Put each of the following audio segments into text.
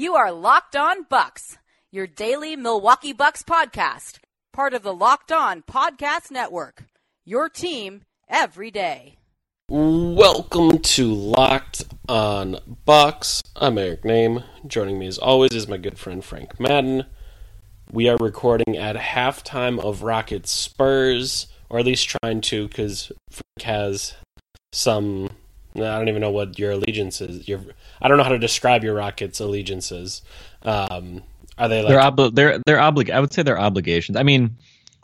You are Locked On Bucks, your daily Milwaukee Bucks podcast, part of the Locked On Podcast Network. Your team every day. Welcome to Locked on Bucks. I'm Eric Nehm. Joining me as always is my good friend Frank Madden. We are recording at halftime of Rockets Spurs, or at least trying to, because Frank has some. I don't even know what your allegiance is. Your I don't know how to describe your Rockets allegiances. Um, are they like they're obli- they're they're oblig- I would say they're obligations. I mean,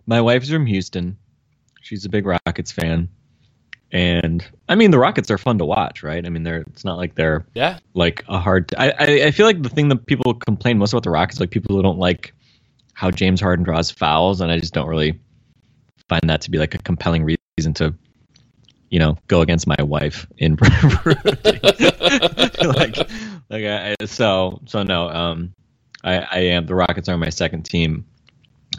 my wife's from Houston. She's a big Rockets fan. And I mean, the Rockets are fun to watch, right? I mean, they're it's not like they're yeah like a hard. I, I I feel like the thing that people complain most about the Rockets, like people who don't like how James Harden draws fouls, and I just don't really find that to be like a compelling reason to, you know, go against my wife in like like I, so so no. Um, I I am the Rockets are my second team,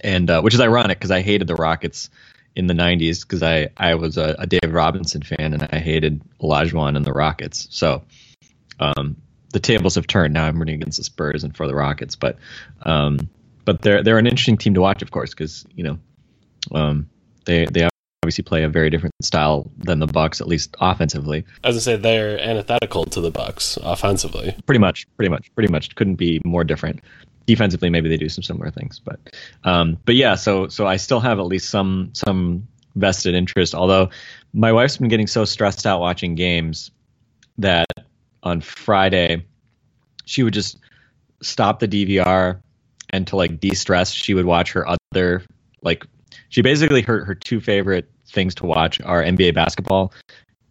and uh, which is ironic because I hated the Rockets in the 90s because I, I was a, a, David Robinson fan and I hated Olajuwon and the Rockets. So um, the tables have turned. Now I'm rooting against the Spurs and for the Rockets. But um, but they're they're an interesting team to watch, of course, because you know um, they they obviously play a very different style than the Bucks, at least offensively. As I say, they're antithetical to the Bucks offensively. Pretty much, pretty much, pretty much. Couldn't be more different defensively maybe they do some similar things but um, but yeah so so I still have at least some some vested interest although my wife's been getting so stressed out watching games that on Friday she would just stop the DVR and to like de-stress she would watch her other like she basically her her two favorite things to watch are NBA basketball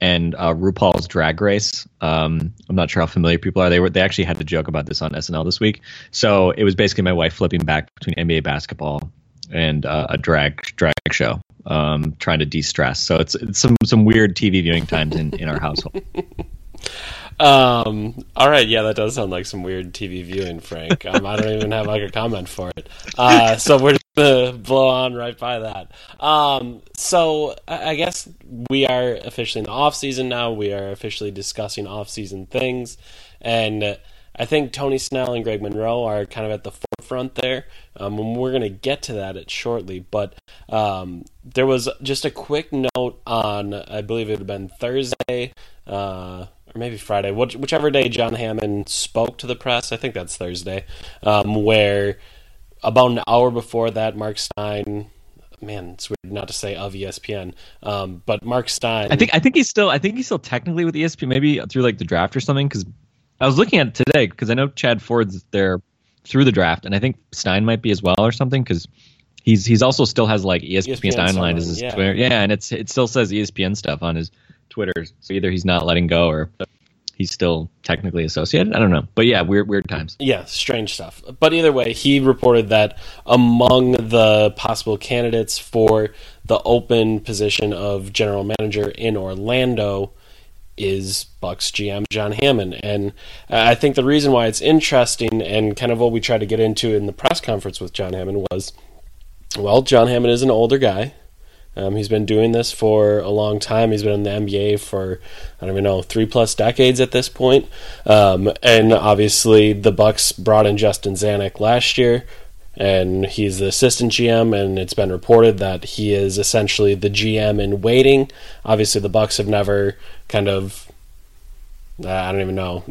and uh, RuPaul's Drag Race. Um, I'm not sure how familiar people are. They were they actually had the joke about this on SNL this week. So it was basically my wife flipping back between NBA basketball and uh, a drag drag show, um, trying to de-stress. So it's, it's some some weird TV viewing times in, in our household. Um. All right. Yeah, that does sound like some weird TV viewing, Frank. Um, I don't even have like a comment for it. Uh, so we're just gonna blow on right by that. Um. So I guess we are officially in the off season now. We are officially discussing off season things, and I think Tony Snell and Greg Monroe are kind of at the forefront there. Um, and we're to get to that at shortly. But um, there was just a quick note on, I believe it have been Thursday. Uh, or maybe Friday, whichever day John Hammond spoke to the press. I think that's Thursday, um, where about an hour before that, Marc Stein. Man, it's weird not to say of ESPN, um, but Marc Stein. I think I think he's still I think he's still technically with ESPN, maybe through like the draft or something. Because I was looking at it today because I know Chad Ford's there through the draft, and I think Stein might be as well or something because he's he's also still has like ESPN, ESPN Stein line as his yeah. Twitter, yeah, and it's it still says ESPN stuff on his Twitter. So either he's not letting go or he's still technically associated. I don't know, but yeah, weird weird times. Yeah, strange stuff. But either way, he reported that among the possible candidates for the open position of general manager in Orlando is Bucks GM John Hammond. And I think the reason why it's interesting and kind of what we tried to get into in the press conference with John Hammond was well, John Hammond is an older guy. Um, he's been doing this for a long time. He's been in the NBA for I don't even know three plus decades at this point. Um, and obviously, the Bucks brought in Justin Zanik last year, and he's the assistant GM. And it's been reported that he is essentially the GM in waiting. Obviously, the Bucks have never kind of uh, I don't even know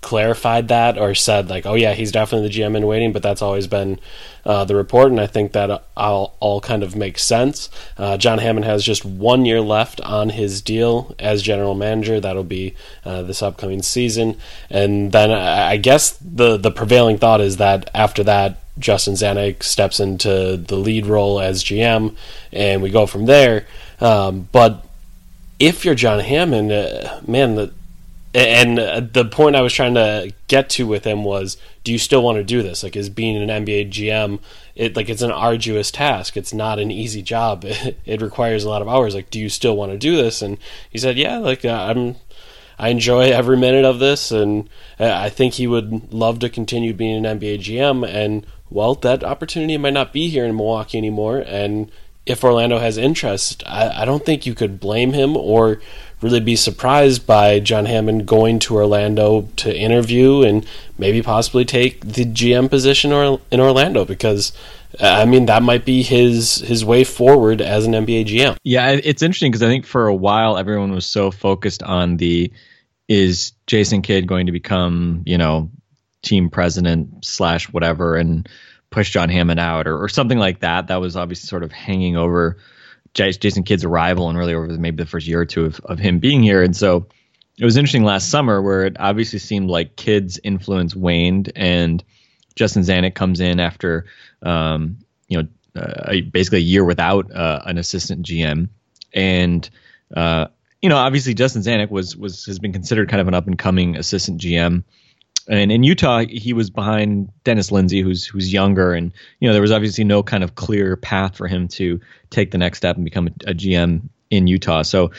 clarified that or said like, oh yeah, he's definitely the GM in waiting, but that's always been uh, the report, and I think that all, all kind of makes sense. Uh, John Hammond has just one year left on his deal as general manager. That'll be uh, this upcoming season, and then I, guess the the prevailing thought is that after that. Justin Zanik steps into the lead role as GM, and we go from there. Um, but if you're John Hammond, uh, man, the and the point I was trying to get to with him was, do you still want to do this? Like, is being an NBA GM, it like it's an arduous task. It's not an easy job. It, it requires a lot of hours. Like, do you still want to do this? And he said, yeah, like uh, I'm, I enjoy every minute of this, and uh, I think he would love to continue being an NBA GM. And well, that opportunity might not be here in Milwaukee anymore, and if Orlando has interest, I, I, don't think you could blame him or really be surprised by John Hammond going to Orlando to interview and maybe possibly take the GM position or in Orlando because I mean that might be his his way forward as an NBA GM. Yeah, it's interesting because I think for a while everyone was so focused on the is Jason Kidd going to become you know team president slash whatever and push John Hammond out or, or something like that. That was obviously sort of hanging over Jason Kidd's arrival and really over maybe the first year or two of, of him being here. And so it was interesting last summer where it obviously seemed like Kidd's influence waned and Justin Zanik comes in after, um, you know, uh, basically a year without uh, an assistant GM. And, uh, you know, obviously Justin Zanik was, was, has been considered kind of an up and coming assistant GM and in Utah, he was behind Dennis Lindsey, who's who's younger, and you know there was obviously no kind of clear path for him to take the next step and become a, a GM in Utah. So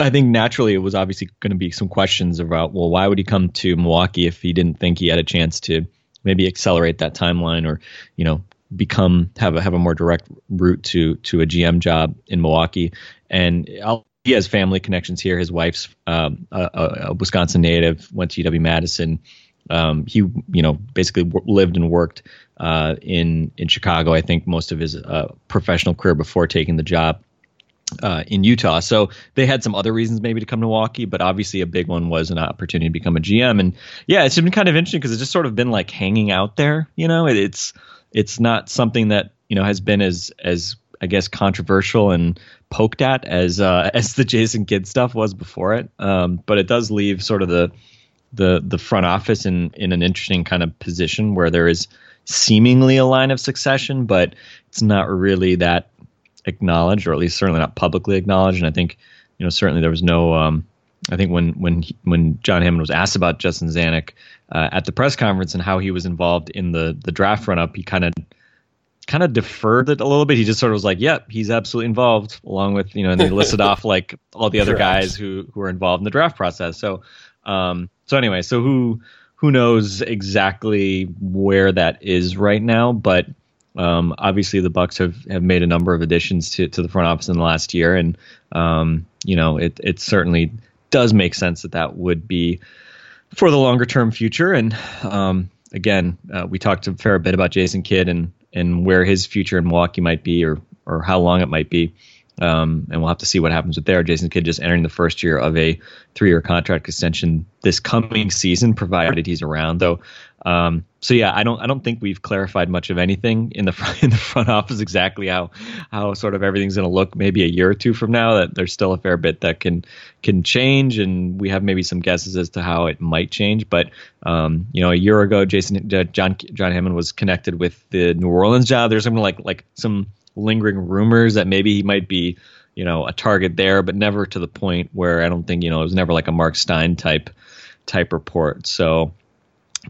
I think naturally it was obviously going to be some questions about well, why would he come to Milwaukee if he didn't think he had a chance to maybe accelerate that timeline or you know become have a have a more direct route to to a GM job in Milwaukee. And I'll he has family connections here. His wife's um, a, a, Wisconsin native, went to UW Madison. Um, he, you know, basically w- lived and worked uh, in in Chicago. I think most of his uh, professional career before taking the job uh, in Utah. So they had some other reasons maybe to come to Milwaukee, but obviously a big one was an opportunity to become a GM. And yeah, it's been kind of interesting because it's just sort of been like hanging out there. You know, it, it's it's not something that you know has been as as I guess controversial and poked at as uh, as the Jason Kidd stuff was before it. Um, but it does leave sort of the the the front office in in an interesting kind of position where there is seemingly a line of succession, but it's not really that acknowledged, or at least certainly not publicly acknowledged. And I think you know certainly there was no. Um, I think when when he, when John Hammond was asked about Justin Zanik uh, at the press conference and how he was involved in the the draft run up, he kind of kind of deferred it a little bit. He just sort of was like, "Yep, he's absolutely involved," along with you know, and they listed off like all the other guys who who were involved in the draft process. So um, so anyway, so who who knows exactly where that is right now, but um, obviously the Bucks have, have made a number of additions to, to the front office in the last year, and um, you know it it certainly does make sense that that would be for the longer term future. And um, again, uh, we talked a fair bit about Jason Kidd and and where his future in Milwaukee might be, or or how long it might be. Um, and we'll have to see what happens with there. Jason Kidd just entering the first year of a three-year contract extension this coming season, provided he's around. Though, um, so yeah, I don't I don't think we've clarified much of anything in the front, in the front office exactly how how sort of everything's going to look maybe a year or two from now. That there's still a fair bit that can can change, and we have maybe some guesses as to how it might change. But um, you know, a year ago, Jason uh, John John Hammond was connected with the New Orleans job. There's something like like some lingering rumors that maybe he might be, you know, a target there, but never to the point where I don't think, you know, it was never like a Marc Stein type type report. So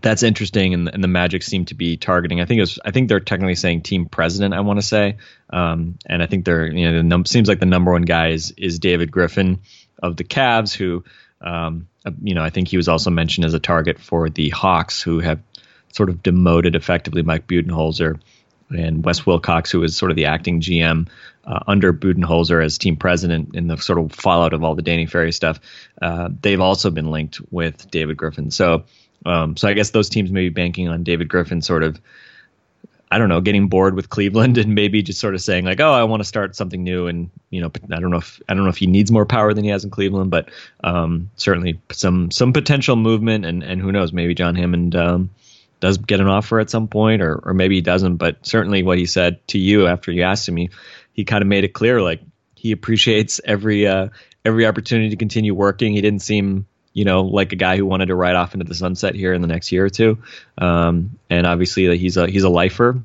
that's interesting, and, and the Magic seem to be targeting. I think it was. I think they're technically saying team president. I want to say, um, and I think they're. You know, the num- seems like the number one guy is is David Griffin of the Cavs, who, um, uh, you know, I think he was also mentioned as a target for the Hawks, who have sort of demoted effectively Mike Budenholzer and Wes Wilcox, who was sort of the acting GM uh, under Budenholzer as team president in the sort of fallout of all the Danny Ferry stuff, uh, they've also been linked with David Griffin. So, um, so I guess those teams may be banking on David Griffin sort of, I don't know, getting bored with Cleveland and maybe just sort of saying like, oh, I want to start something new. And you know, I don't know if I don't know if he needs more power than he has in Cleveland, but um, certainly some some potential movement. And and who knows, maybe John Hammond. Um, does get an offer at some point, or or maybe he doesn't. But certainly, what he said to you after you asked him, he, he kind of made it clear like he appreciates every uh, every opportunity to continue working. He didn't seem you know like a guy who wanted to ride off into the sunset here in the next year or two. Um, and obviously, he's a he's a lifer.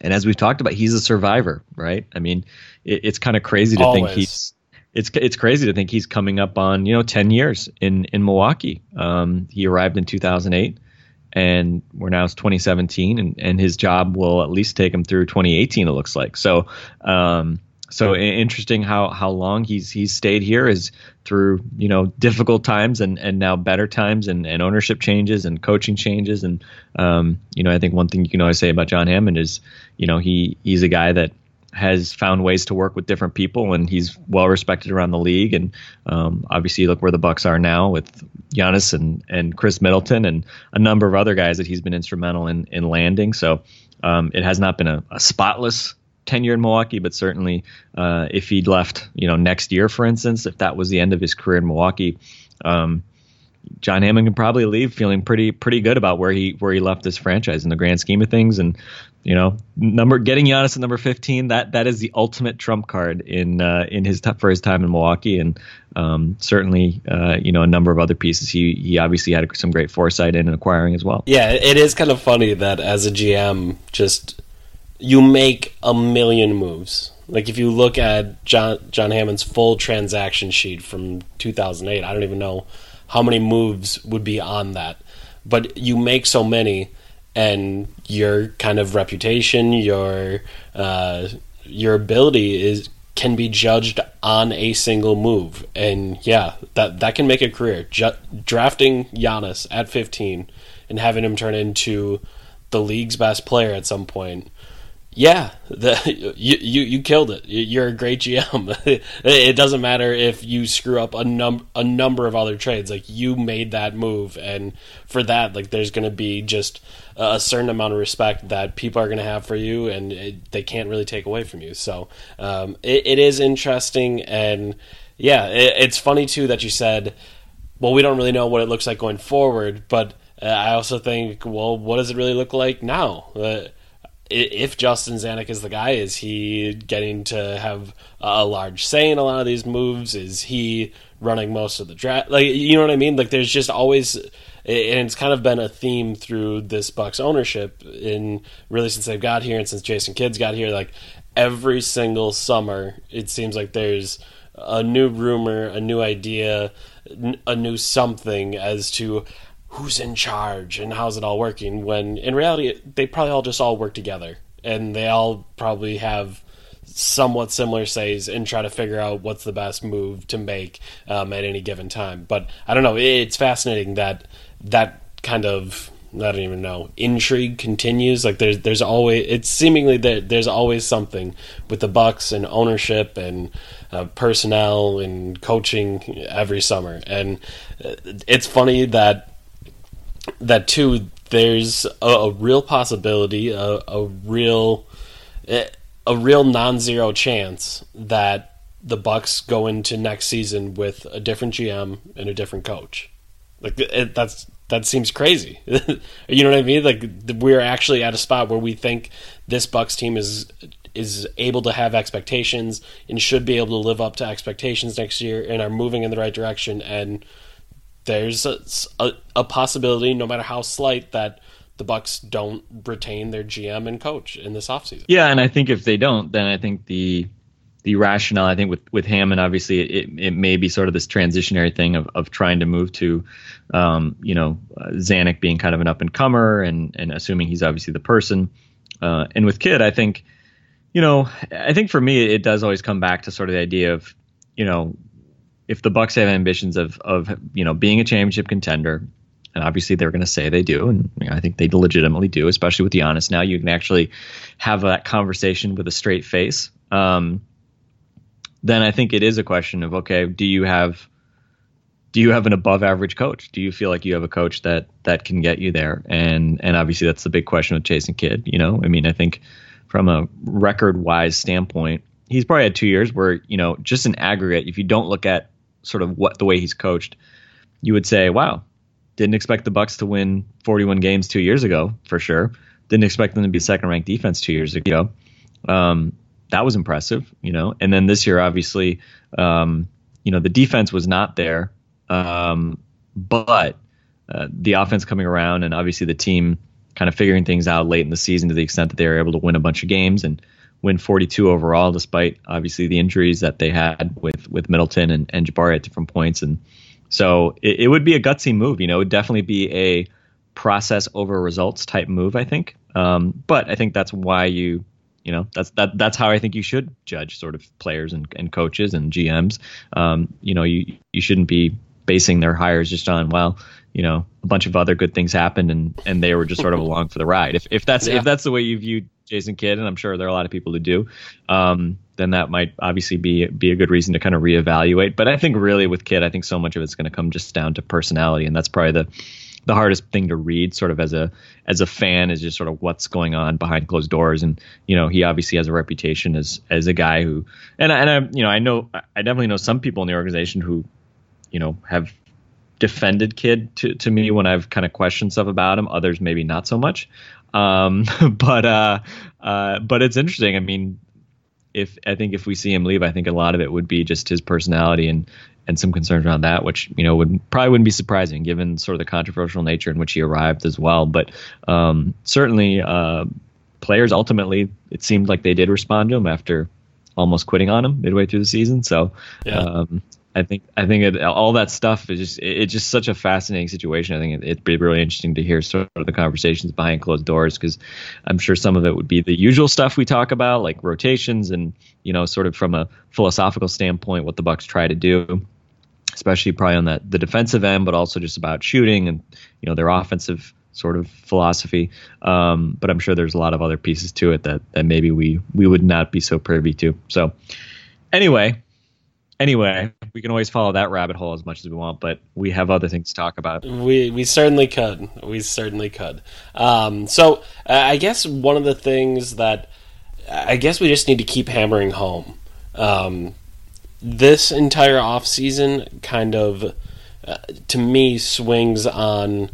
And as we've talked about, he's a survivor, right? I mean, it, it's kind of crazy to Always. think he's it's it's crazy to think he's coming up on you know 10 years in in Milwaukee. Um, he arrived in 2008, and we're now it's 2017, and and his job will at least take him through 2018. It looks like so. Um, so interesting how how long he's he's stayed here is through you know difficult times and and now better times and, and ownership changes and coaching changes and um, you know I think one thing you can always say about John Hammond is you know he he's a guy that has found ways to work with different people, and he's well respected around the league. And um, obviously, look where the Bucks are now with Giannis and and Khris Middleton and a number of other guys that he's been instrumental in in landing. So um, it has not been a, a, spotless tenure in Milwaukee, but certainly uh, if he'd left, you know, next year, for instance, if that was the end of his career in Milwaukee. Um, John Hammond can probably leave feeling pretty pretty good about where he where he left this franchise in the grand scheme of things, and you know, number getting Giannis at number fifteen that that is the ultimate trump card in uh, in his t- for his time in Milwaukee, and um, certainly uh, you know a number of other pieces he he obviously had some great foresight in acquiring as well. Yeah, it is kind of funny that as a GM, just you make a million moves. Like if you look at John John Hammond's full transaction sheet from 2008, I don't even know how many moves would be on that. But you make so many, and your kind of reputation, your uh, your ability is can be judged on a single move, and yeah, that that can make a career. Ju- drafting Giannis at 15 and having him turn into the league's best player at some point yeah, the, you, you you killed it. You're a great GM. it doesn't matter if you screw up a num a number of other trades. Like you made that move, and for that, like there's going to be just a certain amount of respect that people are going to have for you, and it, they can't really take away from you. So um, it, it is interesting, and yeah, it, it's funny too that you said, well, we don't really know what it looks like going forward, but. Uh, I also think, well, what does it really look like now? Uh, if Justin Zanik is the guy, is he getting to have a large say in a lot of these moves? Is he running most of the draft? Like, you know what I mean? Like, there's just always, and it's kind of been a theme through this Bucks ownership in really since they've got here and since Jason Kidd's got here. Like, every single summer, it seems like there's a new rumor, a new idea, a new something as to who's in charge and how's it all working when in reality they probably all just all work together and they all probably have somewhat similar says and try to figure out what's the best move to make um, at any given time but i don't know it's fascinating that that kind of I don't even know. Intrigue continues. Like there's there's always it's seemingly that there's always something with the Bucks and ownership and uh, personnel and coaching every summer. And uh, it's funny that that too there's a, a real possibility, a, a real eh, a real non-zero chance that the Bucks go into next season with a different GM and a different coach. Like it, that's that seems crazy. you know what I mean? Like we're actually at a spot where we think this Bucks team is is able to have expectations and should be able to live up to expectations next year and are moving in the right direction and there's a, a, a, possibility, no matter how slight, that the Bucks don't retain their GM and coach in this offseason. Yeah, and I think if they don't, then I think the the rationale, I think with with Hammond, obviously it, it may be sort of this transitionary thing of, of trying to move to, um, you know, uh, Zanik being kind of an up and comer and and assuming he's obviously the person. Uh, and with Kidd, I think, you know, I think for me it does always come back to sort of the idea of, you know, if the Bucks have ambitions of of you know being a championship contender, and obviously they're going to say they do, and you know, I think they legitimately do, especially with Giannis. now. You can actually have that conversation with a straight face. Um, then I think it is a question of okay, do you have do you have an above average coach? Do you feel like you have a coach that that can get you there? And and obviously that's the big question with Jason Kidd. You know, I mean, I think from a record wise standpoint, he's probably had two years where you know just an aggregate, if you don't look at sort of what the way he's coached, you would say, wow, didn't expect the Bucks to win 41 games two years ago for sure. Didn't expect them to be second ranked defense two years ago. Um, that was impressive, you know. And then this year, obviously, um, you know, the defense was not there, um, but uh, the offense coming around, and obviously the team kind of figuring things out late in the season to the extent that they were able to win a bunch of games and win 42 overall, despite obviously the injuries that they had with with Middleton and, and Jabari at different points. And so it, it would be a gutsy move. You know, it would definitely be a process over results type move. I think. Um, but I think that's why you you know that's that that's how I think you should judge sort of players and, and coaches and GMs. Um, you know, you you shouldn't be basing their hires just on well, you know, a bunch of other good things happened and and they were just sort of along for the ride. If if that's yeah. if that's the way you view Jason Kidd, and I'm sure there are a lot of people who do, um, then that might obviously be be a good reason to kind of reevaluate. But I think really with Kidd, I think so much of it's going to come just down to personality, and that's probably the the hardest thing to read sort of as a as a fan is just sort of what's going on behind closed doors. And you know he obviously has a reputation as as a guy who and and I you know I know I definitely know some people in the organization who you know have defended Kidd to to me when I've kind of questioned stuff about him. Others maybe not so much um, but uh, uh, but it's interesting I mean if I think if we see him leave, I think a lot of it would be just his personality and and some concerns around that, which you know would probably wouldn't be surprising given sort of the controversial nature in which he arrived as well. But um, certainly, uh, players ultimately it seemed like they did respond to him after almost quitting on him midway through the season. So yeah. um, I think I think it, all that stuff is just it's just such a fascinating situation. I think it, would be really interesting to hear sort of the conversations behind closed doors because I'm sure some of it would be the usual stuff we talk about, like rotations and you know sort of from a philosophical standpoint what the Bucks try to do especially probably on that the defensive end, but also just about shooting and you know their offensive sort of philosophy. Um, but I'm sure there's a lot of other pieces to it that that maybe we we would not be so privy to. So anyway, anyway, we can always follow that rabbit hole as much as we want, but we have other things to talk about. We we certainly could. We certainly could. Um, so uh, I guess one of the things that I guess we just need to keep hammering home. Um, this entire off season kind of uh, to me swings on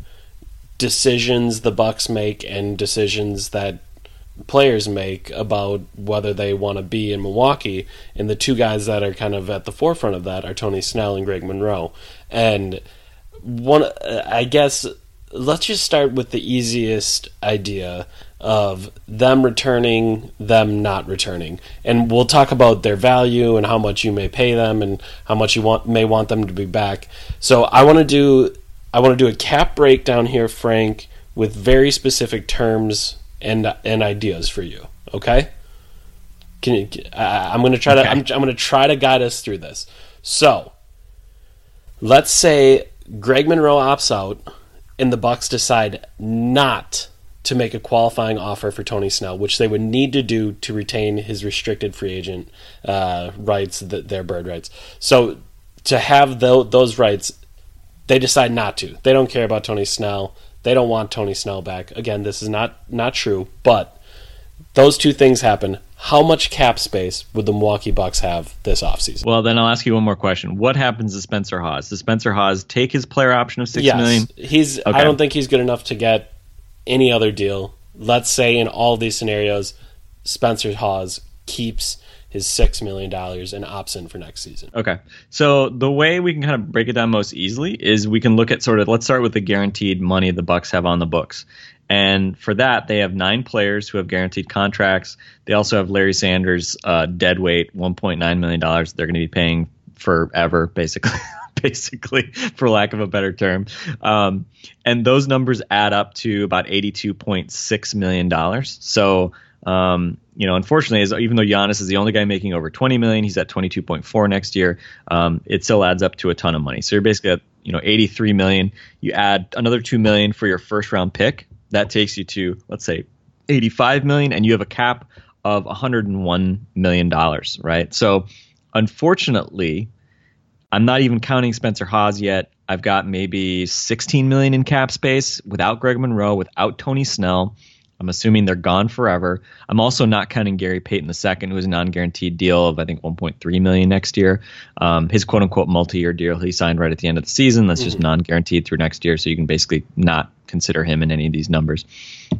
decisions the bucks make and decisions that players make about whether they want to be in Milwaukee and the two guys that are kind of at the forefront of that are Tony Snell and Greg Monroe and one I guess let's just start with the easiest idea of them returning, them not returning. And we'll talk about their value and how much you may pay them and how much you want may want them to be back. So I want to do I want to do a cap breakdown here, Frank, with very specific terms and and ideas for you. Okay? Can you, I, am going to try okay. to I'm, I'm going to try to guide us through this. So, let's say Greg Monroe opts out and the Bucks decide not to make a qualifying offer for Tony Snell, which they would need to do to retain his restricted free agent uh, rights, the, their bird rights. So to have the, those rights, they decide not to. They don't care about Tony Snell. They don't want Tony Snell back. Again, this is not not true, but those two things happen. How much cap space would the Milwaukee Bucks have this offseason? Well, then I'll ask you one more question. What happens to Spencer Hawes? Does Spencer Hawes take his player option of six yes, million? He's okay. I don't think he's good enough to get any other deal. Let's say in all these scenarios, Spencer Hawes keeps his six million dollars and opts in for next season. Okay, so the way we can kind of break it down most easily is we can look at sort of let's start with the guaranteed money the Bucks have on the books, and for that they have nine players who have guaranteed contracts. They also have Larry Sanders, uh, dead weight, one point nine million dollars. They're going to be paying forever, basically. basically, for lack of a better term. Um, and those numbers add up to about $82.6 million. So, um, you know, unfortunately, even though Giannis is the only guy making over 20 million, he's at 22.4 next year. Um, it still adds up to a ton of money. So you're basically at you know 83 million. You add another two million for your first round pick. That takes you to let's say 85 million, and you have a cap of 101 million dollars, right? So unfortunately, I'm not even counting Spencer Hawes yet. I've got maybe 16 million in cap space without Greg Monroe, without Tony Snell. I'm assuming they're gone forever. I'm also not counting Gary Payton II, who has a non-guaranteed deal of I think 1.3 million next year. Um, his quote-unquote multi-year deal he signed right at the end of the season. That's mm-hmm. just non-guaranteed through next year, so you can basically not consider him in any of these numbers.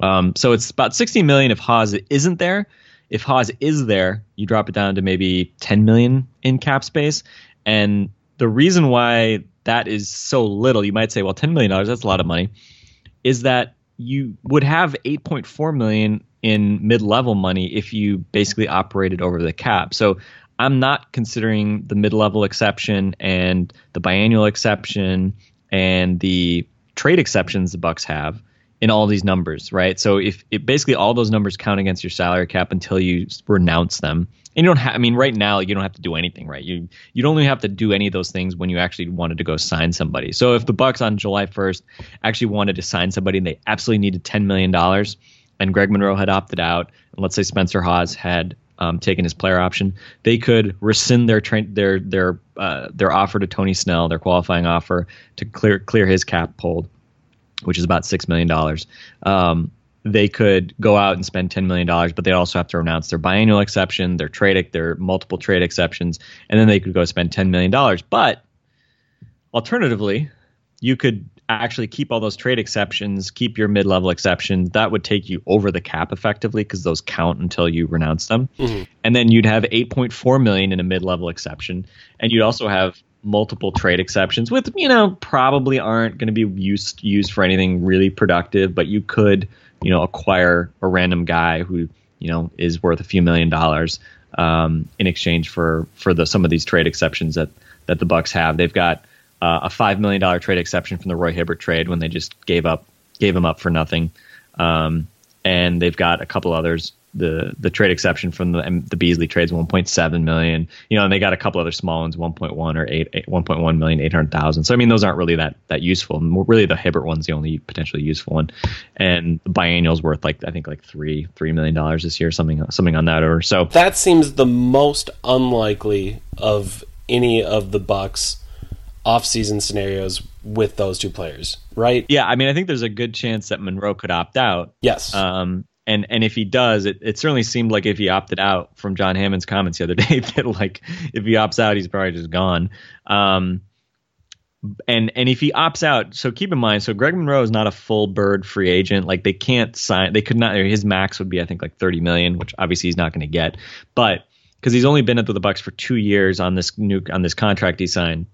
Um, so it's about 60 million if Hawes isn't there. If Hawes is there, you drop it down to maybe 10 million in cap space, and the reason why that is so little, you might say, well, $10 million, that's a lot of money, is that you would have 8.4 million in mid-level money if you basically operated over the cap. So I'm not considering the mid-level exception and the biannual exception and the trade exceptions the Bucks have in all these numbers, right? So if it basically all those numbers count against your salary cap until you renounce them. And you don't have I mean right now you don't have to do anything, right? You you don't even have to do any of those things when you actually wanted to go sign somebody. So if the Bucks on July 1st actually wanted to sign somebody and they absolutely needed 10 million dollars and Greg Monroe had opted out, and let's say Spencer Hawes had um, taken his player option, they could rescind their tra- their their uh, their offer to Tony Snell, their qualifying offer to clear clear his cap hold, which is about six million dollars. Um, they could go out and spend ten million dollars, but they also have to renounce their biannual exception, their trade, their multiple trade exceptions, and then they could go spend ten million dollars. But alternatively, you could actually keep all those trade exceptions, keep your mid level exceptions, that would take you over the cap effectively because those count until you renounce them. Mm-hmm. And then you'd have 8.4 million in a mid level exception, and you'd also have multiple trade exceptions with you know probably aren't going to be used used for anything really productive, but you could you know acquire a random guy who you know is worth a few million dollars um, in exchange for for the some of these trade exceptions that that the Bucks have. They've got uh, a five million dollar trade exception from the Roy Hibbert trade when they just gave up gave him up for nothing, um, and they've got a couple others. The the trade exception from the the Beasley trades 1.7 million, you know, and they got a couple other small ones 1.1 or 8, 8 1.1 million 800,000. So I mean, those aren't really that that useful. Really, the Hibbert one's the only potentially useful one, and the biennial's worth like I think like three three million dollars this year, something something on that order. So that seems the most unlikely of any of the Bucks off-season scenarios with those two players, right? Yeah, I mean, I think there's a good chance that Monroe could opt out. Yes. Um, and and if he does, it, it certainly seemed like if he opted out from John Hammond's comments the other day that like if he opts out, he's probably just gone. Um, and and if he opts out, so keep in mind, so Greg Monroe is not a full bird free agent. Like they can't sign, they could not. His max would be, I think, like thirty million, which obviously he's not going to get. But because he's only been at the Bucks for two years on this new on this contract he signed,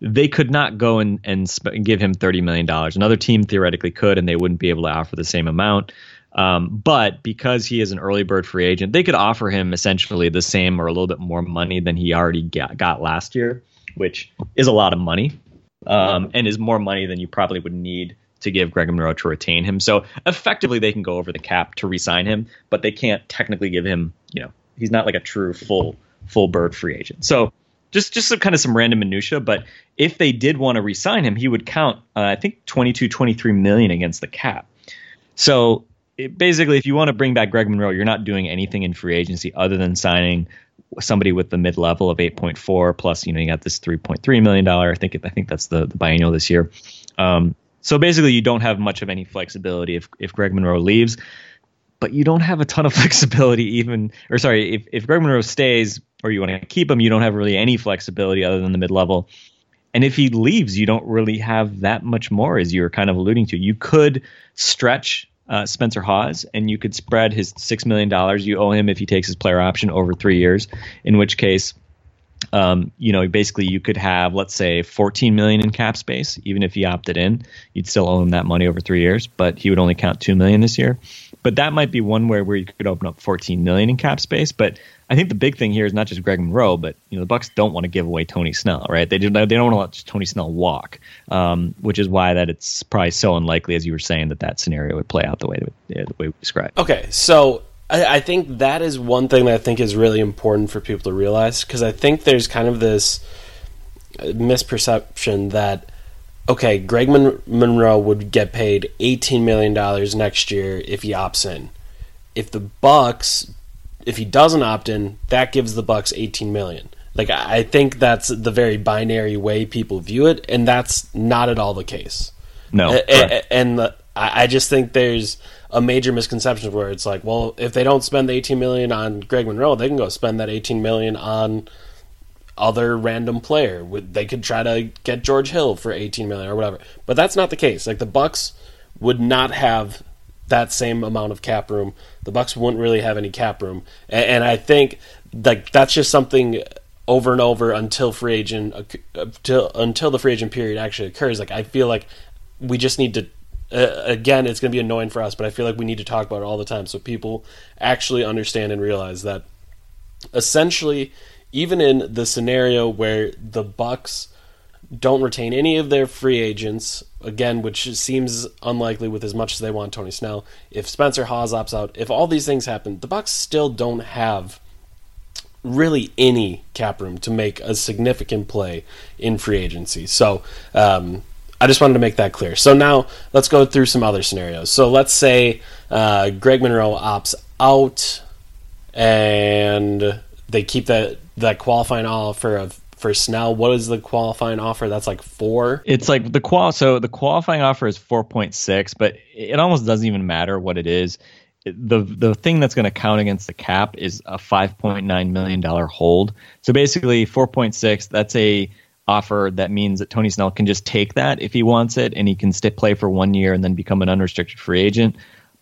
they could not go and, and, sp- give him $30 million. Another team theoretically could, and they wouldn't be able to offer the same amount. Um, but because he is an early bird free agent, they could offer him essentially the same or a little bit more money than he already got, got last year, which is a lot of money um, and is more money than you probably would need to give Greg Monroe to retain him. So effectively, they can go over the cap to re-sign him, but they can't technically give him. You know, he's not like a true full full bird free agent. So just just some kind of some random minutia. But if they did want to re-sign him, he would count uh, I think 22, 23 million against the cap. So it, basically, if you want to bring back Greg Monroe, you're not doing anything in free agency other than signing somebody with the mid level of 8.4 plus you know you got this 3.3 million dollar. I think I think that's the the biennial this year. Um, so basically, you don't have much of any flexibility if if Greg Monroe leaves but you don't have a ton of flexibility even or sorry if, if greg monroe stays or you want to keep him you don't have really any flexibility other than the mid-level and if he leaves you don't really have that much more as you were kind of alluding to you could stretch uh, spencer hawes and you could spread his $6 million you owe him if he takes his player option over three years in which case um, you know, basically you could have, let's say, 14 million in cap space. Even if he opted in, you'd still owe him that money over three years, but he would only count two million this year. But that might be one way where you could open up 14 million in cap space. But I think the big thing here is not just Greg Monroe, but you know the Bucks don't want to give away Tony Snell, right? They do, they don't want to let Tony Snell walk, um, which is why that it's probably so unlikely, as you were saying, that that scenario would play out the way that, the way we described. Okay, so I, I think that is one thing that I think is really important for people to realize because I think there's kind of this uh, misperception that okay, Greg Mon- Monroe would get paid eighteen million dollars next year if he opts in. If the Bucks, if he doesn't opt in, that gives the Bucks eighteen million. Like I think that's the very binary way people view it, and that's not at all the case. No, and, and the, I just think there's a major misconception where it's like, well, if they don't spend the 18 million on Greg Monroe, they can go spend that 18 million on other random player. They could try to get George Hill for 18 million or whatever. But that's not the case. Like the Bucks would not have that same amount of cap room. The Bucks wouldn't really have any cap room. And, and I think like that's just something over and over until free agent uh, until until the free agent period actually occurs. Like I feel like we just need to uh, again, it's going to be annoying for us, but I feel like we need to talk about it all the time so people actually understand and realize that essentially, even in the scenario where the Bucks don't retain any of their free agents, again, which seems unlikely with as much as they want Tony Snell. If Spencer Hawes opts out, if all these things happen, the Bucks still don't have really any cap room to make a significant play in free agency. So um, I just wanted to make that clear. So now let's go through some other scenarios. So let's say uh, Greg Monroe opts out, and they keep that that qualifying offer of for Snell. What is the qualifying offer? That's like four. It's like the qual. So the qualifying offer is four point six, but it almost doesn't even matter what it is. The the thing that's going to count against the cap is a five point nine million dollar hold. So basically, four point six. That's a offer that means that Tony Snell can just take that if he wants it, and he can stay play for one year and then become an unrestricted free agent.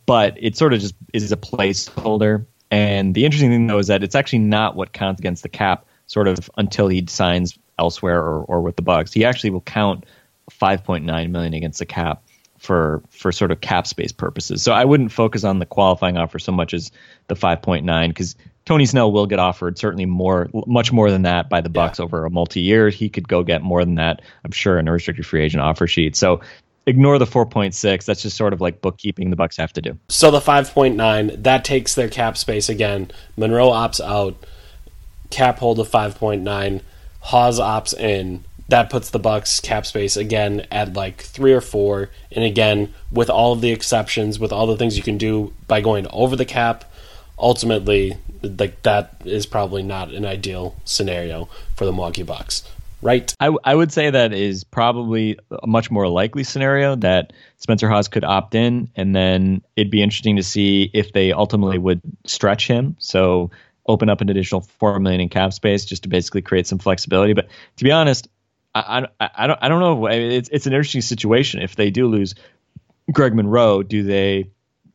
But it sort of just is a placeholder. And the interesting thing though is that it's actually not what counts against the cap, sort of until he signs elsewhere or, or with the Bucks. He actually will count 5.9 million against the cap for for sort of cap space purposes. So I wouldn't focus on the qualifying offer so much as the 5.9 because Tony Snell will get offered certainly more, much more than that by the Bucks yeah. over a multi-year. He could go get more than that, I'm sure, in a restricted free agent offer sheet. So ignore the 4.6. That's just sort of like bookkeeping the Bucks have to do. So the 5.9 that takes their cap space again. Monroe opts out, cap hold of 5.9. Hawes opts in. That puts the Bucks cap space again at like three or four. And again, with all of the exceptions, with all the things you can do by going over the cap, ultimately like that is probably not an ideal scenario for the Milwaukee Bucks, right? I, would say that is probably a much more likely scenario that Spencer Hawes could opt in, and then it'd be interesting to see if they ultimately would stretch him. So open up an additional four million in cap space just to basically create some flexibility. But to be honest, I, I, I don't I don't know. It's it's an interesting situation. If they do lose Greg Monroe, do they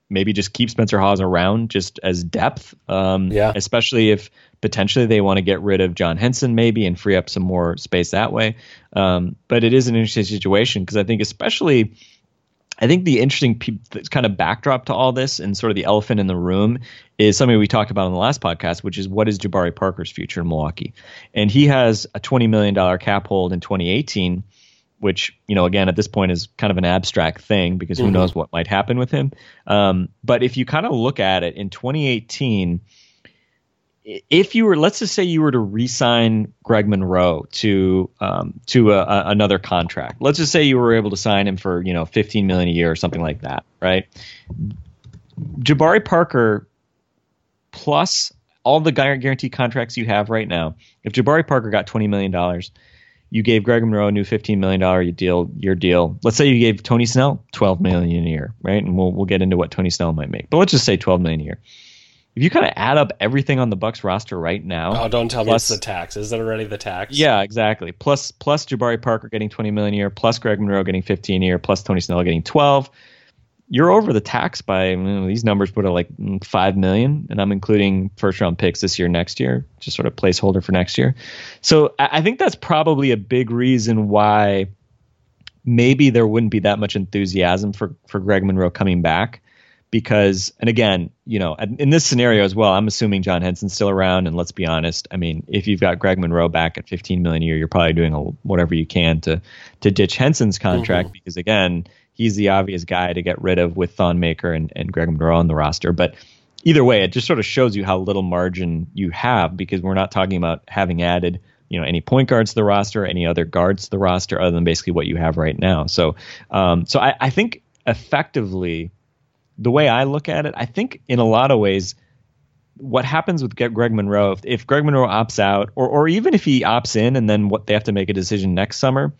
maybe just keep Spencer Hawes around just as depth. Um, yeah. Especially if potentially they want to get rid of John Henson maybe and free up some more space that way. Um, but it is an interesting situation because I think especially. I think the interesting pe- kind of backdrop to all this and sort of the elephant in the room is something we talked about in the last podcast, which is what is Jabari Parker's future in Milwaukee? And he has a $20 million cap hold in 2018 which you know again at this point is kind of an abstract thing because who mm-hmm. knows what might happen with him. Um, but if you kind of look at it in 2018, if you were let's just say you were to re-sign Greg Monroe to um, to a, a, another contract, let's just say you were able to sign him for you know 15 million a year or something like that, right? Jabari Parker plus all the guaranteed contracts you have right now, if Jabari Parker got 20 million dollars you gave Greg Monroe a new fifteen million dollar deal. Your deal. Let's say you gave Tony Snell twelve million a year, right? And we'll we'll get into what Tony Snell might make. But let's just say twelve million a year. If you kind of add up everything on the Bucks roster right now, oh, don't tell plus, me it's the tax. Is that already the tax? Yeah, exactly. Plus plus Jabari Parker getting twenty million a year, plus Greg Monroe getting fifteen a year, plus Tony Snell getting twelve you're over the tax by you know, these numbers put at like five million, and I'm including first round picks this year, next year, just sort of placeholder for next year. So I think that's probably a big reason why maybe there wouldn't be that much enthusiasm for for Greg Monroe coming back. Because, and again, you know, in this scenario as well, I'm assuming John Henson's still around. And let's be honest, I mean, if you've got Greg Monroe back at 15 million a year, you're probably doing a, whatever you can to to ditch Henson's contract. Mm-hmm. Because again, he's the obvious guy to get rid of with Thon Maker and, and Greg Monroe on the roster. But either way, it just sort of shows you how little margin you have because we're not talking about having added you know any point guards to the roster, any other guards to the roster, other than basically what you have right now. So, um, so I, I think effectively, the way I look at it, I think in a lot of ways, what happens with Greg Monroe, if, if Greg Monroe opts out, or or even if he opts in, and then what they have to make a decision next summer,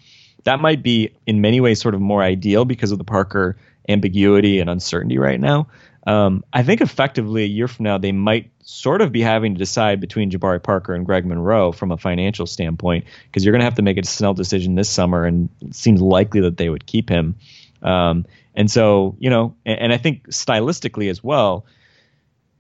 that might be in many ways sort of more ideal because of the Parker ambiguity and uncertainty right now. Um, I think effectively a year from now they might sort of be having to decide between Jabari Parker and Greg Monroe from a financial standpoint because you're going to have to make a Snell decision this summer, and it seems likely that they would keep him. Um, and so, you know, and, and I think stylistically as well,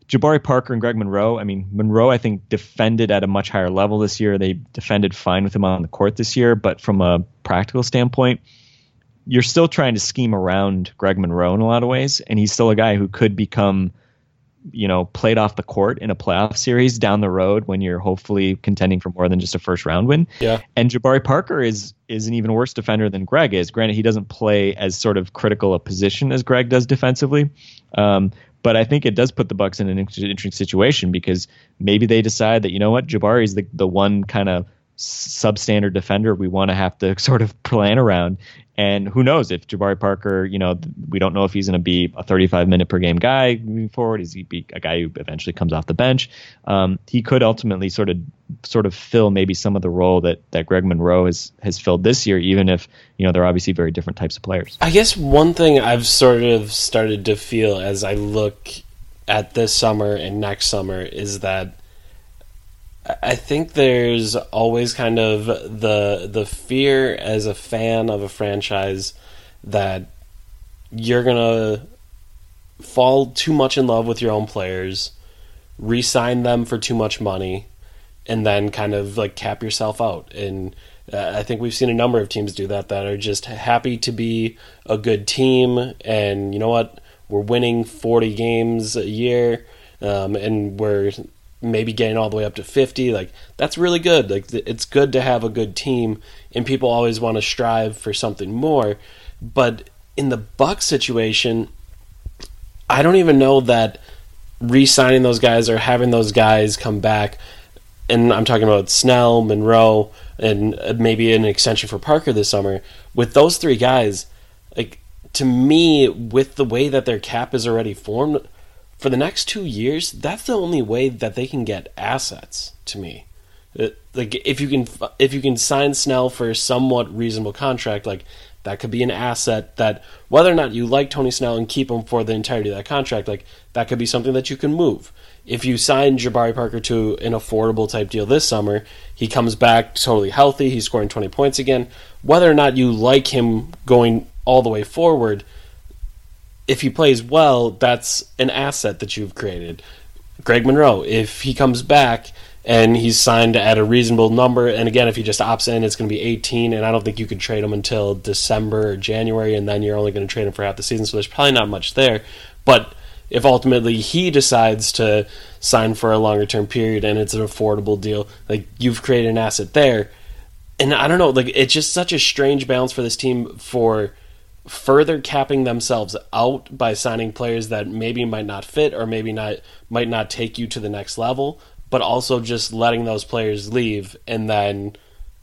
Jabari Parker and Greg Monroe. I mean, Monroe, I think, defended at a much higher level this year. They defended fine with him on the court this year, but from a practical standpoint, you're still trying to scheme around Greg Monroe in a lot of ways, and he's still a guy who could become you know, played off the court in a playoff series down the road when you're hopefully contending for more than just a first round win. Yeah. And Jabari Parker is is an even worse defender than Greg is. Granted, he doesn't play as sort of critical a position as Greg does defensively. Um, but I think it does put the Bucks in an interesting situation because maybe they decide that you know what Jabari is the the one kind of substandard defender we want to have to sort of plan around. And who knows if Jabari Parker, you know, we don't know if he's going to be a 35 minute per game guy moving forward. Is he be a guy who eventually comes off the bench? Um, he could ultimately sort of sort of fill maybe some of the role that that Greg Monroe has has filled this year, even if you know they're obviously very different types of players. I guess one thing I've sort of started to feel as I look at this summer and next summer is that I think there's always kind of the the fear as a fan of a franchise that you're gonna fall too much in love with your own players, re-sign them for too much money, and then kind of like cap yourself out. And uh, I think we've seen a number of teams do that that are just happy to be a good team, and you know what, we're winning 40 games a year, um, and we're maybe getting all the way up to 50 like that's really good. Like it's good to have a good team and people always want to strive for something more. But in the buck situation i don't even know that re-signing those guys or having those guys come back and i'm talking about snell monroe and uh, maybe an extension for parker this summer with those three guys like to me with the way that their cap is already formed for the next two years, that's the only way that they can get assets. To me, uh, like if you can if you can sign Snell for a somewhat reasonable contract, like that could be an asset that whether or not you like Tony Snell and keep him for the entirety of that contract, like that could be something that you can move. If you sign Jabari Parker to an affordable type deal this summer, he comes back totally healthy, he's scoring 20 points again. Whether or not you like him going all the way forward, if he plays well, that's an asset that you've created. Greg Monroe, if he comes back and he's signed at a reasonable number, and again, if he just opts in, it's going to be 18, and I don't think you could trade him until December or January, and then you're only going to trade him for half the season, so there's probably not much there. But if ultimately he decides to sign for a longer term period and it's an affordable deal, like you've created an asset there. And I don't know, like it's just such a strange balance for this team for further capping themselves out by signing players that maybe might not fit or maybe not might not take you to the next level, but also just letting those players leave and then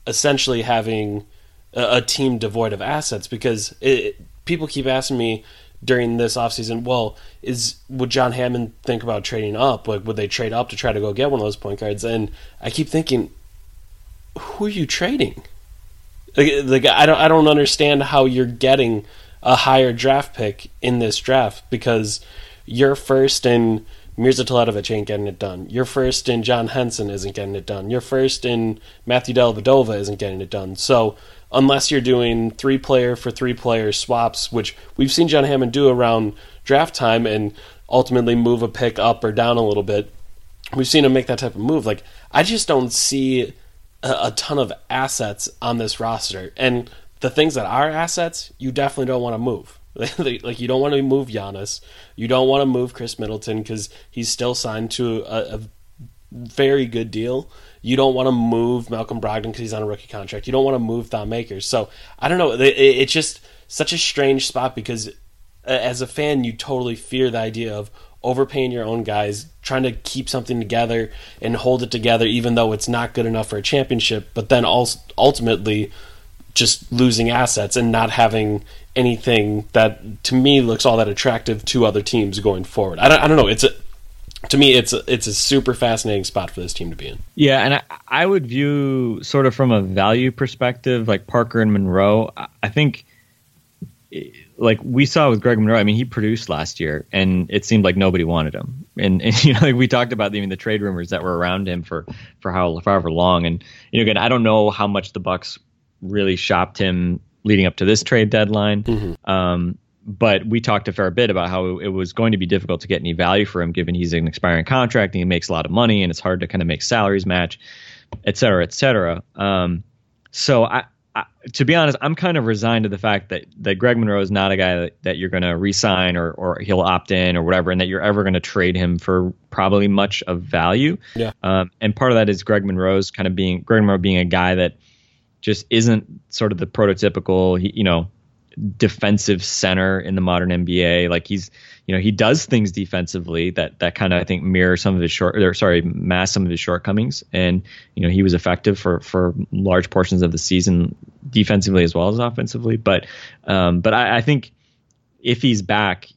essentially having a, a team devoid of assets because it, people keep asking me during this offseason, well, is would John Hammond think about trading up? Like would they trade up to try to go get one of those point guards? And I keep thinking, who are you trading? Like, I don't I don't understand how you're getting a higher draft pick in this draft because you're first in Mirza Teletovic ain't getting it done. You're first in John Henson isn't getting it done. You're first in Matthew Dellavedova isn't getting it done. So unless you're doing three player for three player swaps, which we've seen John Hammond do around draft time and ultimately move a pick up or down a little bit, we've seen him make that type of move. Like I just don't see a, ton of assets on this roster, and the things that are assets, you definitely don't want to move. like you don't want to move Giannis, you don't want to move Khris Middleton because he's still signed to a, a very good deal. You don't want to move Malcolm Brogdon because he's on a rookie contract. You don't want to move Thon Maker. So I don't know. It's just such a strange spot because as a fan, you totally fear the idea of overpaying your own guys, trying to keep something together and hold it together, even though it's not good enough for a championship. But then also ultimately, just losing assets and not having anything that to me looks all that attractive to other teams going forward. I don't, I don't know. It's a to me, it's a, it's a super fascinating spot for this team to be in. Yeah, and I, I would view sort of from a value perspective, like Parker and Monroe. I think like we saw with Greg Monroe, I mean, he produced last year, and it seemed like nobody wanted him. And, and you know, like we talked about even the trade rumors that were around him for for how however long. And you know, again, I don't know how much the Bucks really shopped him leading up to this trade deadline. Mm-hmm. Um, but we talked a fair bit about how it was going to be difficult to get any value for him, given he's an expiring contract and he makes a lot of money, and it's hard to kind of make salaries match, et cetera, et cetera. Um, so I I, to be honest, I'm kind of resigned to the fact that, that Greg Monroe is not a guy that, that you're going to re-sign or, or he'll opt in or whatever, and that you're ever going to trade him for probably much of value. Yeah. Um, and part of that is Greg Monroe's kind of being Greg Monroe being a guy that just isn't sort of the prototypical, you know, defensive center in the modern NBA. Like he's, you know, he does things defensively that that kind of I think mirror some of his short, or sorry, mask some of his shortcomings. And you know, he was effective for for large portions of the season defensively as well as offensively. But um, but I, I think if he's back.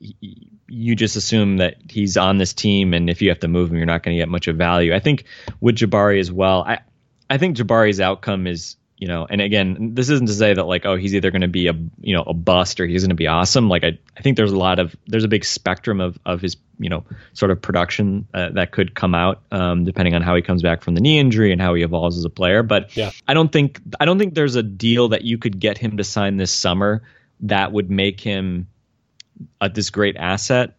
you just assume that he's on this team, and if you have to move him, you're not going to get much of value. I think with Jabari as well. I I think Jabari's outcome is you know, and again, this isn't to say that like, oh, he's either going to be a you know a bust or he's going to be awesome. Like I, I think there's a lot of there's a big spectrum of of his you know sort of production uh, that could come out um, depending on how he comes back from the knee injury and how he evolves as a player. But yeah. I don't think I don't think there's a deal that you could get him to sign this summer that would make him a, this great asset.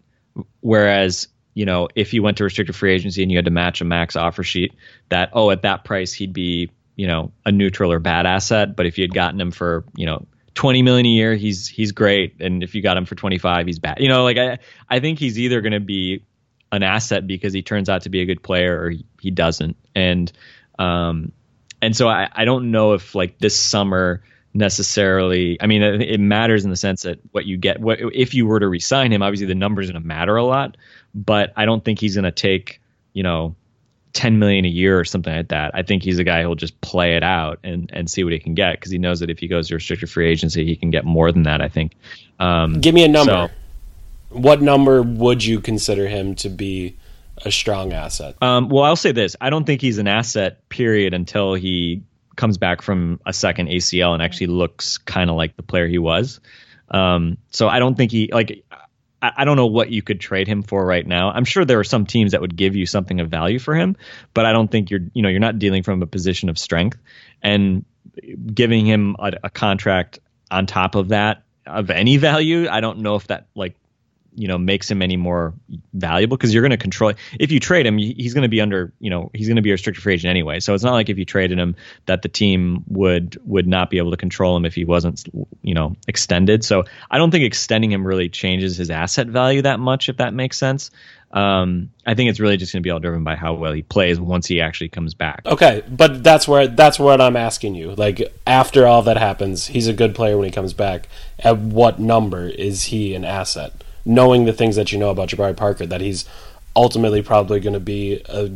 Whereas you know, if you went to restricted free agency and you had to match a max offer sheet, that oh, at that price he'd be you know a neutral or bad asset. But if you had gotten him for you know 20 million a year, he's he's great, and if you got him for 25, he's bad. You know, like I I think he's either going to be an asset because he turns out to be a good player or he doesn't, and um and so I I don't know if like this summer necessarily i mean it, matters in the sense that what you get what if you were to resign him obviously the numbers going to matter a lot but i don't think he's going to take you know 10 million a year or something like that. I think he's a guy who'll just play it out and, and see what he can get because he knows that if he goes to restricted free agency, he can get more than that, I think. Um, Give me a number. So, what number would you consider him to be a strong asset? Um, well, I'll say this. I don't think he's an asset, period, until he comes back from a second ACL and actually looks kind of like the player he was. Um, so I don't think he, like, I, don't know what you could trade him for right now. I'm sure there are some teams that would give you something of value for him, but I don't think you're you know you're not dealing from a position of strength and giving him a, a contract on top of that of any value. I don't know if that like you know makes him any more valuable because you're going to control if you trade him he's going to be under you know he's going to be a restricted free agent anyway so it's not like if you traded him that the team would would not be able to control him if he wasn't you know extended so i don't think extending him really changes his asset value that much if that makes sense um, I think it's really just going to be all driven by how well he plays once he actually comes back. Okay, but that's where that's what I'm asking you. Like after all that happens, he's a good player when he comes back. At what number is he an asset? Knowing the things that you know about Jabari Parker, that he's ultimately probably going to be a,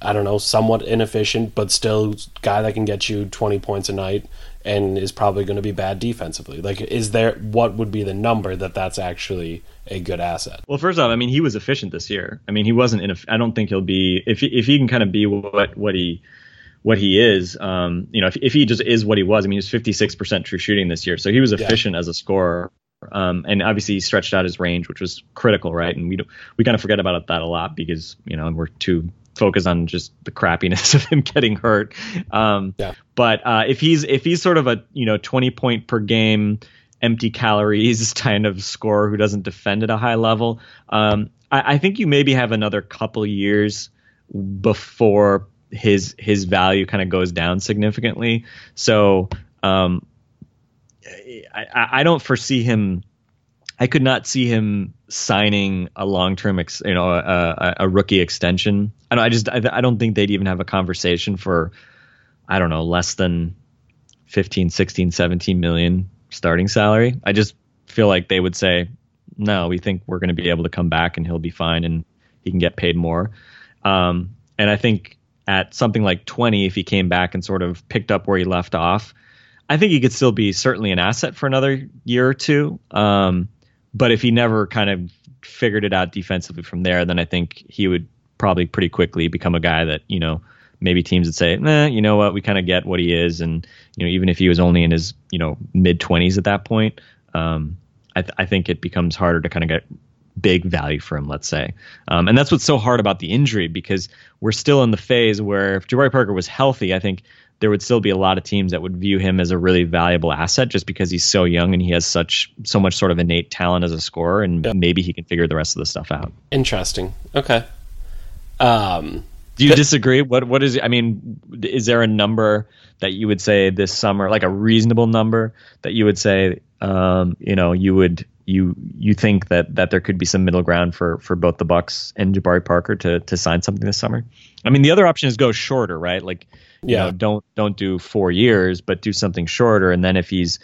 I don't know, somewhat inefficient, but still guy that can get you 20 points a night and is probably going to be bad defensively. Like, is there, what would be the number that that's actually a good asset? Well, first off, I mean, he was efficient this year. I mean, he wasn't in, I don't think he'll be, if, if he can kind of be what, what he, what he is, um, you know, if, if he just is what he was, I mean, he was 56% true shooting this year. So he was efficient yeah. as a scorer. Um, and obviously he stretched out his range, which was critical, right? And we we kind of forget about that a lot because you know we're too focused on just the crappiness of him getting hurt. Um, yeah. But uh, if he's if he's sort of a you know 20 point per game, empty calories kind of scorer who doesn't defend at a high level, um, I, I think you maybe have another couple years before his his value kind of goes down significantly. So um, I, I don't foresee him. I could not see him signing a long term, ex, you know, a, a, rookie extension. I don't. I just. I, I don't think they'd even have a conversation for. I don't know, less than 15, 16, 17 million starting salary. I just feel like they would say, no, we think we're going to be able to come back and he'll be fine and he can get paid more. Um, and I think at something like 20, if he came back and sort of picked up where he left off, I think he could still be certainly an asset for another year or two. Um, but if he never kind of figured it out defensively from there, then I think he would probably pretty quickly become a guy that you know maybe teams would say, nah, you know what, we kind of get what he is, and you know even if he was only in his you know mid twenties at that point, um, I, th- I think it becomes harder to kind of get big value for him, let's say. Um, and that's what's so hard about the injury because we're still in the phase where if Jabari Parker was healthy, I think there would still be a lot of teams that would view him as a really valuable asset just because he's so young and he has such so much sort of innate talent as a scorer and maybe he can figure the rest of the stuff out. Interesting. Okay. Um Do you disagree? What what is? I mean, is there a number that you would say this summer, like a reasonable number that you would say, um, you know, you would you you think that that there could be some middle ground for for both the Bucks and Jabari Parker to to sign something this summer? I mean, the other option is go shorter, right? Like, you yeah. know, don't don't do four years, but do something shorter, and then if he's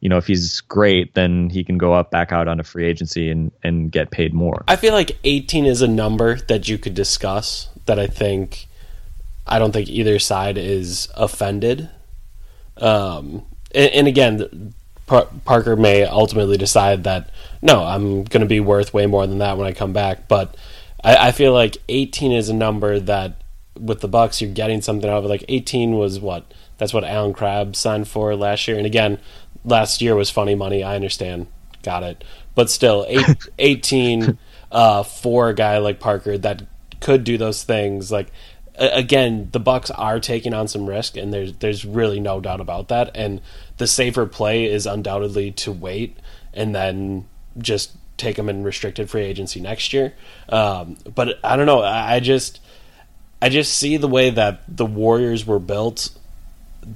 you know, if he's great, then he can go up back out on a free agency and, and get paid more. I feel like 18 is a number that you could discuss that I think I don't think either side is offended. Um, and, and again, Par- Parker may ultimately decide that no, I'm going to be worth way more than that when I come back. But I, I, feel like 18 is a number that with the Bucks you're getting something out of it. Like 18 was what that's what Allen Crabbe signed for last year. And again, last year was funny money. I understand, got it. But still, eight, 18 uh, for a guy like Parker that could do those things like again the bucks are taking on some risk and there's there's really no doubt about that and the safer play is undoubtedly to wait and then just take them in restricted free agency next year. Um, but i don't know. I just i just see the way that the warriors were built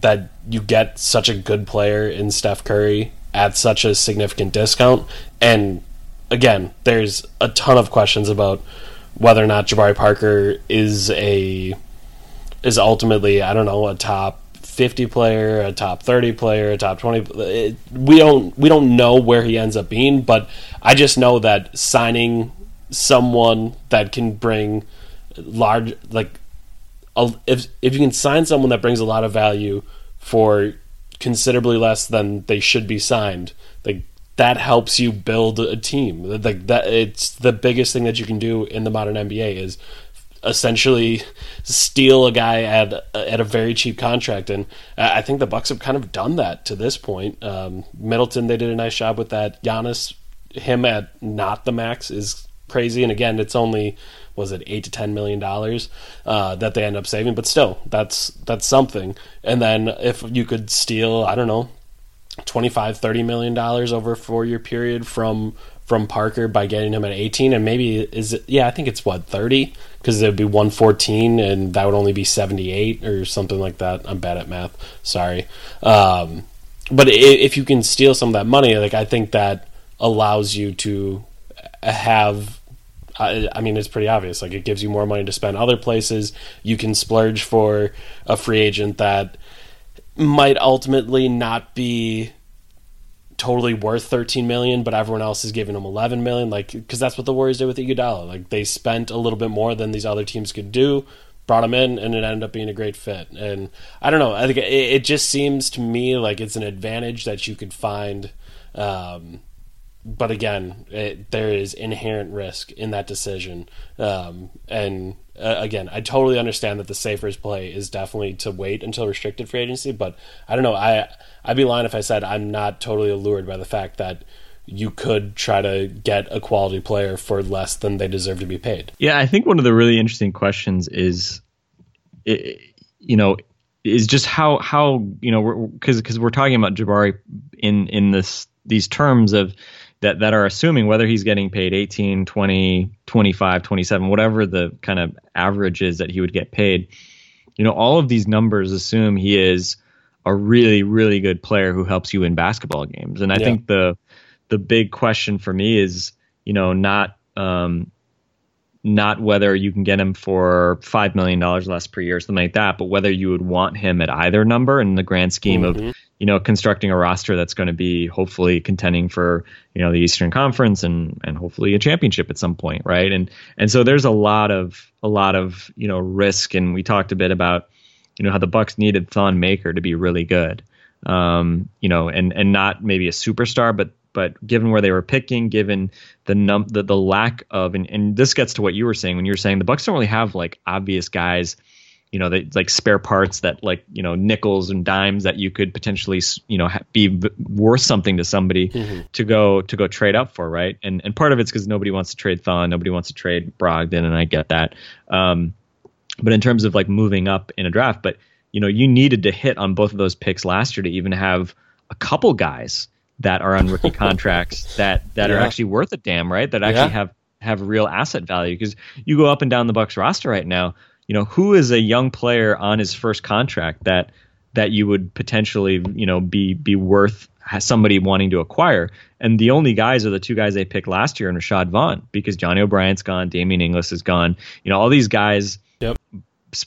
that you get such a good player in steph curry at such a significant discount. And again there's a ton of questions about whether or not Jabari Parker is a is ultimately I don't know a top 50 player, a top 30 player, a top 20 it, we don't we don't know where he ends up being, but I just know that signing someone that can bring large like a, if if you can sign someone that brings a lot of value for considerably less than they should be signed, like that helps you build a team. Like that, it's the biggest thing that you can do in the modern NBA is essentially steal a guy at at a very cheap contract, and I think the Bucks have kind of done that to this point. Um, Middleton, they did a nice job with that. Giannis, him at not the max is crazy, and again, it's only was it eight to ten million dollars uh, that they end up saving, but still, that's that's something. And then if you could steal, I don't know, 25 30 million dollars over a four year period from from Parker by getting him at 18 and maybe is it yeah I think it's what 30 because it would be 114 and that would only be 78 or something like that I'm bad at math sorry um, but if you can steal some of that money like I think that allows you to have I, I mean, it's pretty obvious. Like, it gives you more money to spend other places. You can splurge for a free agent that might ultimately not be totally worth 13 million, but everyone else is giving him 11 million. Like, because that's what the Warriors did with Iguodala. Like, they spent a little bit more than these other teams could do, brought him in, and it ended up being a great fit. And I don't know. I think it, it just seems to me like it's an advantage that you could find. Um, but again, it, there is inherent risk in that decision. Um, and uh, again, I totally understand that the safer play is definitely to wait until restricted free agency. But I don't know. I I'd be lying if I said I'm not totally allured by the fact that you could try to get a quality player for less than they deserve to be paid. Yeah, I think one of the really interesting questions is, you know, is just how how you know because because we're talking about Jabari in in this these terms of that that are assuming whether he's getting paid 18 20 25 27 whatever the kind of average is that he would get paid you know all of these numbers assume he is a really really good player who helps you win basketball games and i yeah. think the the big question for me is you know not um, not whether you can get him for five million dollars less per year, or something like that, but whether you would want him at either number in the grand scheme mm-hmm. of you know constructing a roster that's going to be hopefully contending for you know the Eastern Conference and and hopefully a championship at some point, right? And and so there's a lot of a lot of you know risk, and we talked a bit about you know how the Bucks needed Thon Maker to be really good, um, you know, and and not maybe a superstar, but but given where they were picking, given the num the, the lack of and, and this gets to what you were saying when you were saying the Bucks don't really have like obvious guys, you know, they like spare parts that like you know nickels and dimes that you could potentially you know be worth something to somebody mm-hmm. to go to go trade up for, right? And and part of it's because nobody wants to trade Thon, nobody wants to trade Brogdon, and I get that. Um, but in terms of like moving up in a draft, but you know, you needed to hit on both of those picks last year to even have a couple guys that are on rookie contracts that that yeah. are actually worth a damn, right? That actually yeah. have have real asset value because you go up and down the Bucks roster right now. You know, who is a young player on his first contract that that you would potentially, you know, be be worth somebody wanting to acquire. And the only guys are the two guys they picked last year and Rashad Vaughn because Johnny O'Bryant's gone, Damien Inglis is gone. You know, all these guys, yep.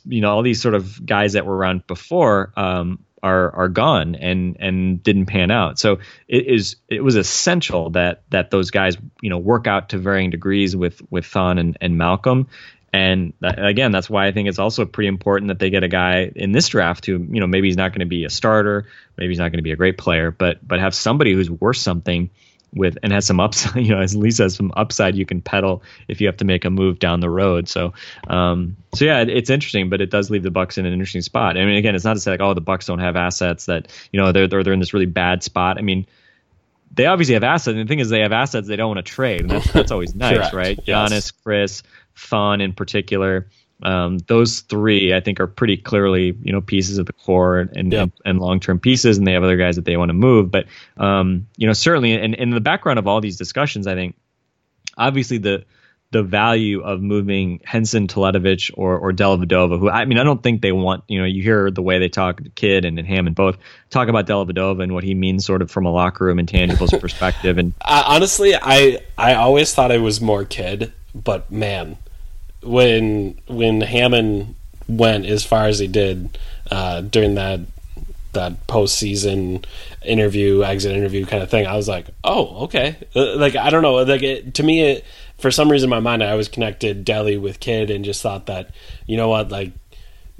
you know, all these sort of guys that were around before um, are are gone and and didn't pan out. So it is it was essential that that those guys you know work out to varying degrees with with Thon and, and Malcolm and that, again, that's why I think it's also pretty important that they get a guy in this draft who, you know, maybe he's not going to be a starter, maybe he's not going to be a great player, but but have somebody who's worth something with and has some upside. You know, as Lisa has some upside you can peddle if you have to make a move down the road. So, um, so yeah, it, it's interesting, but it does leave the Bucks in an interesting spot. I mean, again, it's not to say like, oh, the Bucks don't have assets that you know they're they're, they're in this really bad spot. I mean they obviously have assets. And the thing is, they have assets they don't want to trade. And that's, that's always nice, right? Yes. Giannis, Khris, Thon in particular. Um, those three, I think, are pretty clearly, you know, pieces of the core and yep. and, and long term pieces, and they have other guys that they want to move. But um, you know, certainly, in, in the background of all these discussions, I think obviously the the value of moving Henson, Teletovic, or or Dellavedova, who I mean, I don't think they want. You know, you hear the way they talk, Kidd and, and Hammond both talk about Dellavedova and what he means, sort of from a locker room intangibles perspective. And uh, honestly, I I always thought it was more Kidd, but man, when when Hammond went as far as he did uh, during that that postseason interview, exit interview kind of thing, I was like, oh, okay. Uh, like I don't know, like it, to me, it, for some reason in my mind, I always connected Delly with Kidd and just thought that you know what, like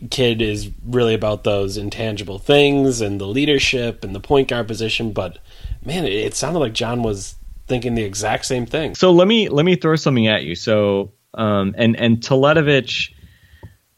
Kidd is really about those intangible things and the leadership and the point guard position, but man, it sounded like John was thinking the exact same thing. So let me let me throw something at you. So um, and and Teletovic,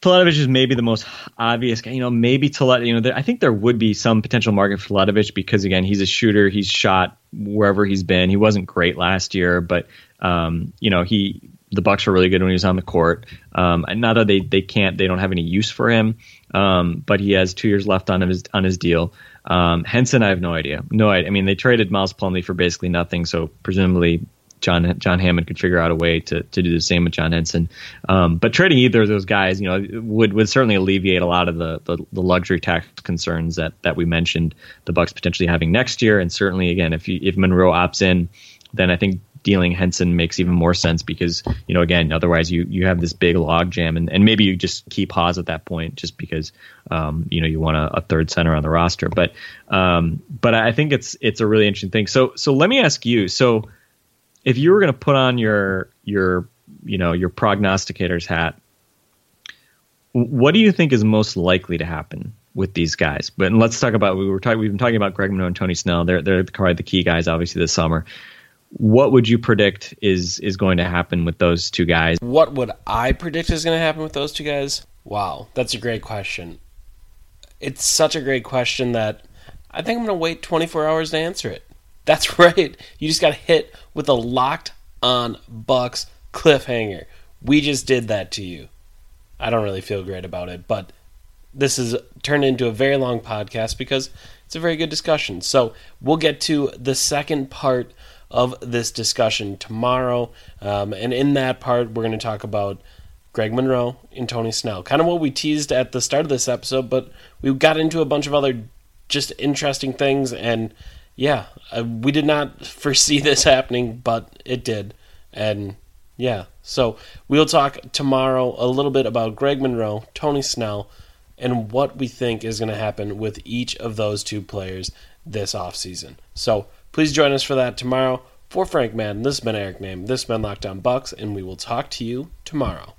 Teletovic is maybe the most obvious guy. You know, maybe Tolet. You know, there, I think there would be some potential market for Teletovic because again, he's a shooter. He's shot wherever he's been. He wasn't great last year, but um, you know, he the Bucks were really good when he was on the court. Um, and not that they they can't they don't have any use for him, um, but he has two years left on his on his deal. Um, Henson, I have no idea. No, I, I mean they traded Miles Plumlee for basically nothing, so presumably John John Hammond could figure out a way to, to do the same with John Henson. Um, but trading either of those guys, you know, would would certainly alleviate a lot of the, the, the, luxury tax concerns that that we mentioned the Bucks potentially having next year. And certainly, again, if you, if Monroe opts in, then I think dealing Henson makes even more sense because you know again otherwise you you have this big log jam and, and maybe you just keep Hawes at that point just because um, you know you want a, a, third center on the roster but um, but I think it's it's a really interesting thing so so let me ask you so if you were going to put on your your you know your prognosticator's hat, what do you think is most likely to happen with these guys? But let's talk about we were talking we've been talking about Greg Monroe and Tony Snell. They're they're probably the key guys obviously this summer. What would you predict is is going to happen with those two guys? What would I predict is going to happen with those two guys? Wow, that's a great question. It's such a great question that I think I'm going to wait 24 hours to answer it. That's right. You just got hit with a locked on Bucks cliffhanger. We just did that to you. I don't really feel great about it, but this has turned into a very long podcast because it's a very good discussion. So we'll get to the second part of this discussion tomorrow. Um, and in that part, we're going to talk about Greg Monroe and Tony Snell. Kind of what we teased at the start of this episode, but we got into a bunch of other just interesting things and yeah, uh, we did not foresee this happening, but it did. And yeah, so we'll talk tomorrow a little bit about Greg Monroe, Tony Snell, and what we think is going to happen with each of those two players this offseason. So please join us for that tomorrow. For Frank Madden, this has been Eric Nehm. This has been Locked On Bucks, and we will talk to you tomorrow.